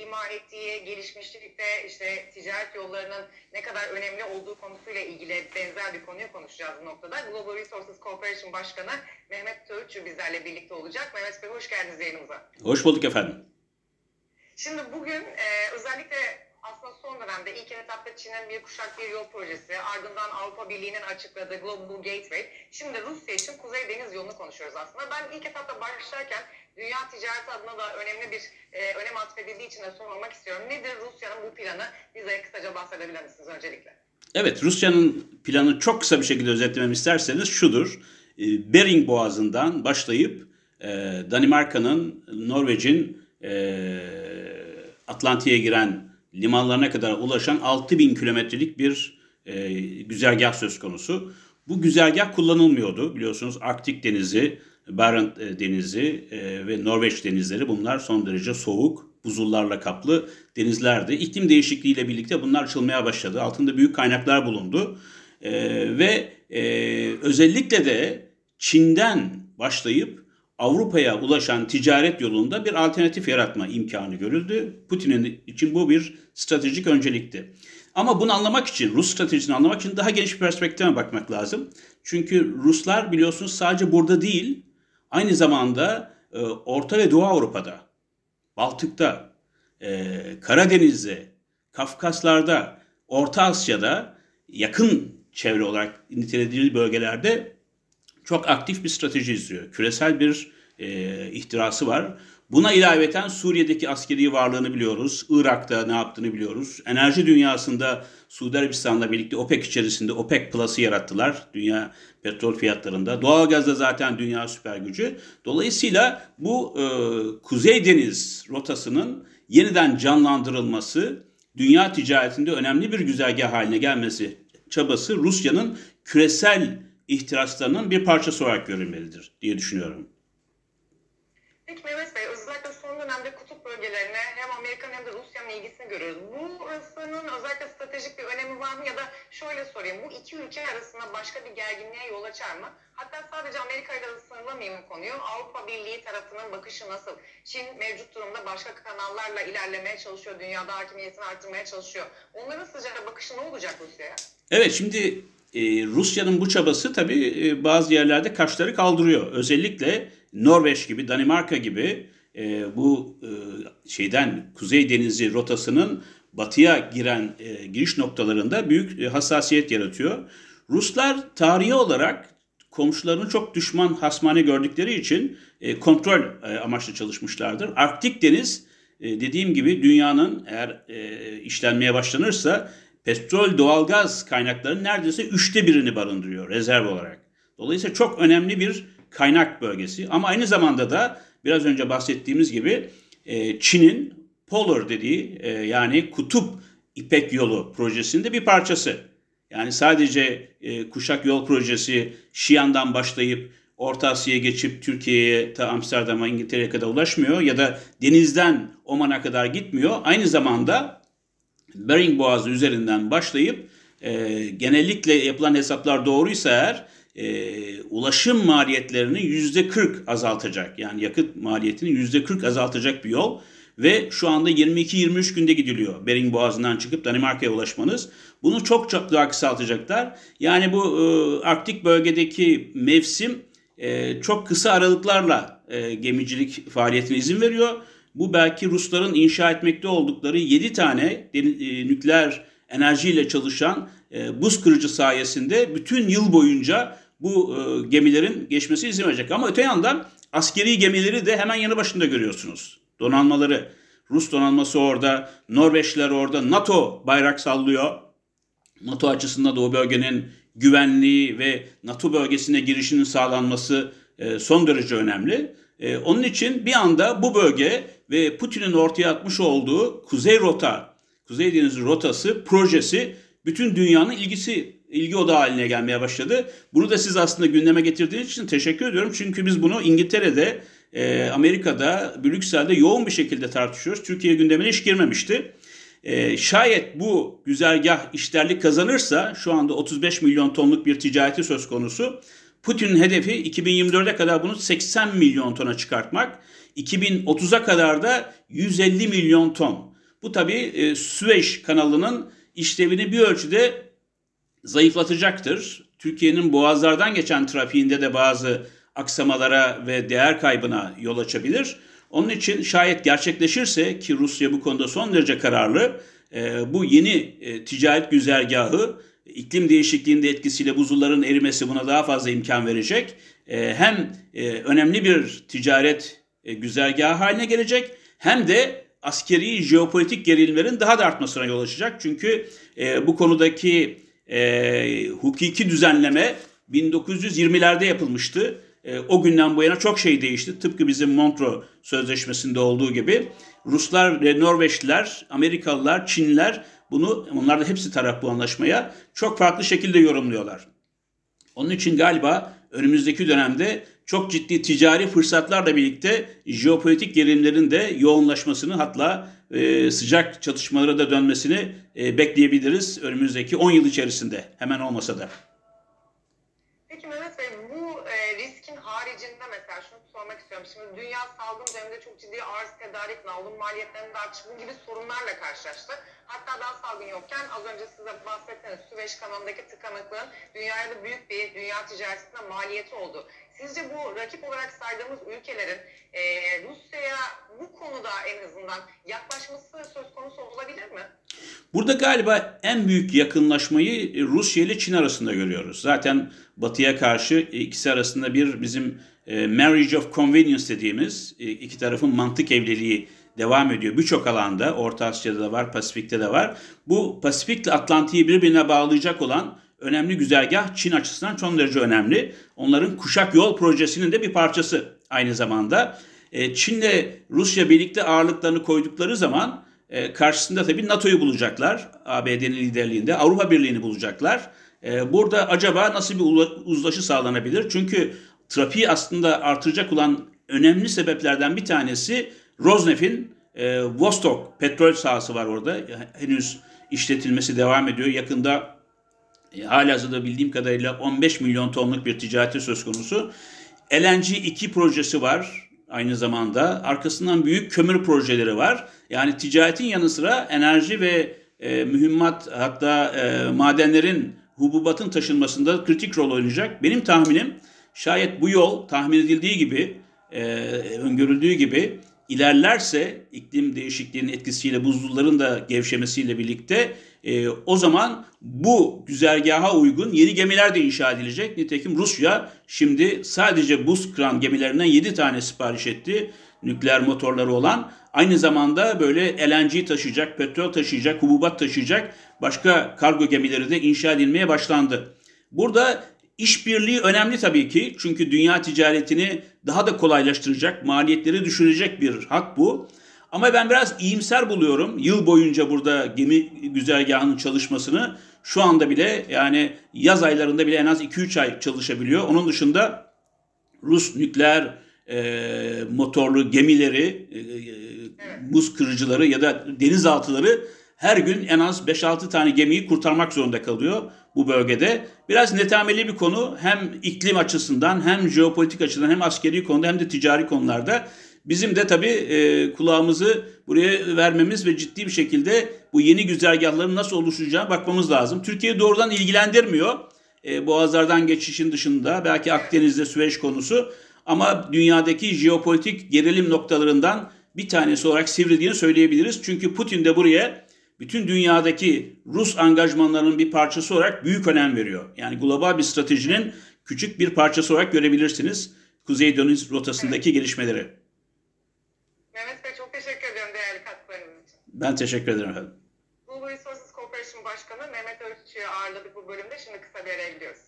ima ettiği gelişmişlikte işte ticaret yollarının ne kadar önemli olduğu konusuyla ilgili benzer bir konuyu konuşacağız bu noktada. Global Resources Corporation Başkanı Mehmet Söğütçü bizlerle birlikte olacak. Mehmet Bey hoş geldiniz yayınımıza. Hoş bulduk efendim. Şimdi bugün e, özellikle aslında son dönemde ilk etapta Çin'in bir kuşak bir yol projesi, ardından Avrupa Birliği'nin açıkladığı Global Gateway, şimdi Rusya için Kuzey Deniz yolunu konuşuyoruz aslında. Ben ilk etapta başlarken dünya ticareti adına da önemli bir e, önem atfedildiği için de sormak istiyorum. Nedir Rusya'nın bu planı? Bize kısaca bahsedebilir misiniz öncelikle? Evet, Rusya'nın planı çok kısa bir şekilde özetlememi isterseniz şudur. E, Bering Boğazı'ndan başlayıp e, Danimarka'nın, Norveç'in e, Atlantik'e giren limanlarına kadar ulaşan 6000 kilometrelik bir e, güzergah söz konusu. Bu güzergah kullanılmıyordu. Biliyorsunuz Arktik Denizi, Barents e, Denizi e, ve Norveç denizleri bunlar son derece soğuk, buzullarla kaplı denizlerdi. İklim değişikliğiyle birlikte bunlar açılmaya başladı. Altında büyük kaynaklar bulundu. E, ve e, özellikle de Çin'den başlayıp Avrupa'ya ulaşan ticaret yolunda bir alternatif yaratma imkanı görüldü. Putin'in için bu bir stratejik öncelikti. Ama bunu anlamak için, Rus stratejisini anlamak için daha geniş bir perspektife bakmak lazım. Çünkü Ruslar biliyorsunuz sadece burada değil, aynı zamanda e, Orta ve Doğu Avrupa'da, Baltık'ta, e, Karadeniz'de, Kafkaslar'da, Orta Asya'da yakın çevre olarak nitelediği bölgelerde çok aktif bir strateji izliyor. Küresel bir e, ihtirası var. Buna ilaveten Suriye'deki askeri varlığını biliyoruz. Irak'ta ne yaptığını biliyoruz. Enerji dünyasında Suudi Arabistan'la birlikte OPEC içerisinde OPEC Plus'ı yarattılar. Dünya petrol fiyatlarında. Doğalgazda zaten dünya süper gücü. Dolayısıyla bu e, Kuzey Deniz rotasının yeniden canlandırılması, dünya ticaretinde önemli bir güzergah haline gelmesi çabası Rusya'nın küresel ihtiraslarının bir parçası olarak görülmelidir diye düşünüyorum. Peki Mehmet Bey, özellikle son dönemde kutup bölgelerine hem Amerika'nın hem de Rusya'nın görüyoruz. Burasının özellikle stratejik bir önemi var mı ya da şöyle sorayım, bu iki ülke arasında başka bir gerginliğe yol açar mı? Hatta sadece Amerika ile sınırlamayayım konuyu. Avrupa Birliği tarafının bakışı nasıl? Çin mevcut durumda başka kanallarla ilerlemeye çalışıyor, dünyada hakimiyetini artırmaya çalışıyor. Onların sıcak bakışı ne olacak Rusya'ya? Evet, şimdi e, Rusya'nın bu çabası tabii e, bazı yerlerde kaşları kaldırıyor. Özellikle Norveç gibi, Danimarka gibi e, bu e, şeyden Kuzey Denizi rotasının batıya giren e, giriş noktalarında büyük e, hassasiyet yaratıyor. Ruslar tarihi olarak komşularını çok düşman hasmane gördükleri için e, kontrol e, amaçlı çalışmışlardır. Arktik Deniz e, dediğim gibi dünyanın eğer e, işlenmeye başlanırsa petrol, doğalgaz kaynaklarının neredeyse üçte birini barındırıyor rezerv olarak. Dolayısıyla çok önemli bir kaynak bölgesi. Ama aynı zamanda da biraz önce bahsettiğimiz gibi e, Çin'in Polar dediği e, yani kutup İpek yolu projesinde bir parçası. Yani sadece e, kuşak yol projesi Şiyan'dan başlayıp Orta Asya'ya geçip Türkiye'ye ta Amsterdam'a İngiltere'ye kadar ulaşmıyor ya da denizden Oman'a kadar gitmiyor. Aynı zamanda Bering Boğazı üzerinden başlayıp e, genellikle yapılan hesaplar doğruysa eğer e, ulaşım maliyetlerini yüzde 40 azaltacak. Yani yakıt maliyetini yüzde 40 azaltacak bir yol. Ve şu anda 22-23 günde gidiliyor Bering Boğazı'ndan çıkıp Danimarka'ya ulaşmanız. Bunu çok çok daha kısaltacaklar. Yani bu e, Arktik bölgedeki mevsim e, çok kısa aralıklarla e, gemicilik faaliyetine izin veriyor. Bu belki Rusların inşa etmekte oldukları 7 tane e, nükleer enerjiyle çalışan e, buz kırıcı sayesinde bütün yıl boyunca bu e, gemilerin geçmesi izin verecek. Ama öte yandan askeri gemileri de hemen yanı başında görüyorsunuz. Donanmaları, Rus donanması orada, Norveçliler orada, NATO bayrak sallıyor. NATO açısından da o bölgenin güvenliği ve NATO bölgesine girişinin sağlanması e, son derece önemli. E, onun için bir anda bu bölge ve Putin'in ortaya atmış olduğu Kuzey Rota, Kuzey Denizi Rotası projesi bütün dünyanın ilgisi ilgi odağı haline gelmeye başladı. Bunu da siz aslında gündeme getirdiğiniz için teşekkür ediyorum. Çünkü biz bunu İngiltere'de, e, Amerika'da, Brüksel'de yoğun bir şekilde tartışıyoruz. Türkiye gündemine hiç girmemişti. E, şayet bu güzergah işlerlik kazanırsa şu anda 35 milyon tonluk bir ticareti söz konusu. Putin'in hedefi 2024'e kadar bunu 80 milyon tona çıkartmak. 2030'a kadar da 150 milyon ton. Bu tabii e, Süveyş kanalının işlevini bir ölçüde zayıflatacaktır. Türkiye'nin boğazlardan geçen trafiğinde de bazı aksamalara ve değer kaybına yol açabilir. Onun için şayet gerçekleşirse ki Rusya bu konuda son derece kararlı, e, bu yeni e, ticaret güzergahı iklim değişikliğinde etkisiyle buzulların erimesi buna daha fazla imkan verecek. E, hem önemli bir ticaret güzergahı haline gelecek hem de askeri jeopolitik gerilimlerin daha da artmasına yol açacak. Çünkü bu konudaki e, hukuki düzenleme 1920'lerde yapılmıştı. E, o günden bu yana çok şey değişti. Tıpkı bizim Montreux Sözleşmesi'nde olduğu gibi. Ruslar ve Norveçliler, Amerikalılar, Çinliler bunu, onlar da hepsi taraf bu anlaşmaya çok farklı şekilde yorumluyorlar. Onun için galiba önümüzdeki dönemde çok ciddi ticari fırsatlarla birlikte jeopolitik gerilimlerin de yoğunlaşmasını hatta e, sıcak çatışmalara da dönmesini e, bekleyebiliriz önümüzdeki 10 yıl içerisinde hemen olmasa da. Peki Mehmet Bey bu e, riskin haricinde mesela şunu sormak istiyorum. Şimdi dünya salgın döneminde çok ciddi arz tedarik, nalın maliyetlerinin artışı bu gibi sorunlarla karşılaştı. Hatta daha salgın yokken az önce size bahsettiğiniz Süveyş kanalındaki tıkanıklığın dünyaya da büyük bir dünya ticaretine maliyeti oldu. Sizce bu rakip olarak saydığımız ülkelerin e, Rusya'ya bu konuda en azından yaklaşması söz konusu olabilir mi? Burada galiba en büyük yakınlaşmayı Rusya ile Çin arasında görüyoruz. Zaten Batı'ya karşı ikisi arasında bir bizim e, marriage of convenience dediğimiz e, iki tarafın mantık evliliği devam ediyor. Birçok alanda, Orta Asya'da da var, Pasifik'te de var. Bu Pasifik ile Atlantik'i birbirine bağlayacak olan önemli güzergah Çin açısından çok derece önemli. Onların kuşak yol projesinin de bir parçası aynı zamanda. E, Çin'le Rusya birlikte ağırlıklarını koydukları zaman e, karşısında tabii NATO'yu bulacaklar. ABD'nin liderliğinde Avrupa Birliği'ni bulacaklar. E, burada acaba nasıl bir uzlaşı sağlanabilir? Çünkü trafiği aslında artıracak olan önemli sebeplerden bir tanesi Rosneft'in e, Vostok petrol sahası var orada. Henüz işletilmesi devam ediyor. Yakında e, halihazırda bildiğim kadarıyla 15 milyon tonluk bir ticareti söz konusu. LNG 2 projesi var aynı zamanda. Arkasından büyük kömür projeleri var. Yani ticaretin yanı sıra enerji ve e, mühimmat hatta e, madenlerin hububatın taşınmasında kritik rol oynayacak. Benim tahminim şayet bu yol tahmin edildiği gibi, e, öngörüldüğü gibi ilerlerse iklim değişikliğinin etkisiyle buzulların da gevşemesiyle birlikte e, o zaman bu güzergaha uygun yeni gemiler de inşa edilecek. Nitekim Rusya şimdi sadece buz kıran gemilerinden 7 tane sipariş etti. Nükleer motorları olan. Aynı zamanda böyle LNG taşıyacak, petrol taşıyacak, hububat taşıyacak başka kargo gemileri de inşa edilmeye başlandı. Burada işbirliği önemli tabii ki. Çünkü dünya ticaretini daha da kolaylaştıracak, maliyetleri düşürecek bir hat bu. Ama ben biraz iyimser buluyorum. Yıl boyunca burada gemi güzergahının çalışmasını şu anda bile yani yaz aylarında bile en az 2-3 ay çalışabiliyor. Onun dışında Rus nükleer e, motorlu gemileri, e, e buz kırıcıları ya da denizaltıları her gün en az 5-6 tane gemiyi kurtarmak zorunda kalıyor bu bölgede. Biraz netameli bir konu hem iklim açısından hem jeopolitik açıdan hem askeri konuda hem de ticari konularda. Bizim de tabii e, kulağımızı buraya vermemiz ve ciddi bir şekilde bu yeni güzergahların nasıl oluşacağına bakmamız lazım. Türkiye doğrudan ilgilendirmiyor. E, boğazlardan geçişin dışında belki Akdeniz'de Süveyş konusu ama dünyadaki jeopolitik gerilim noktalarından bir tanesi olarak sivrildiğini söyleyebiliriz. Çünkü Putin de buraya bütün dünyadaki Rus angajmanlarının bir parçası olarak büyük önem veriyor. Yani global bir stratejinin küçük bir parçası olarak görebilirsiniz Kuzey Deniz rotasındaki gelişmeleri. Mehmet Bey çok teşekkür ediyorum değerli katkılarınız için. Ben teşekkür ederim efendim. Blue Resources Corporation Başkanı Mehmet Ölçü'yü ağırladık bu bölümde. Şimdi kısa bir araya gidiyoruz.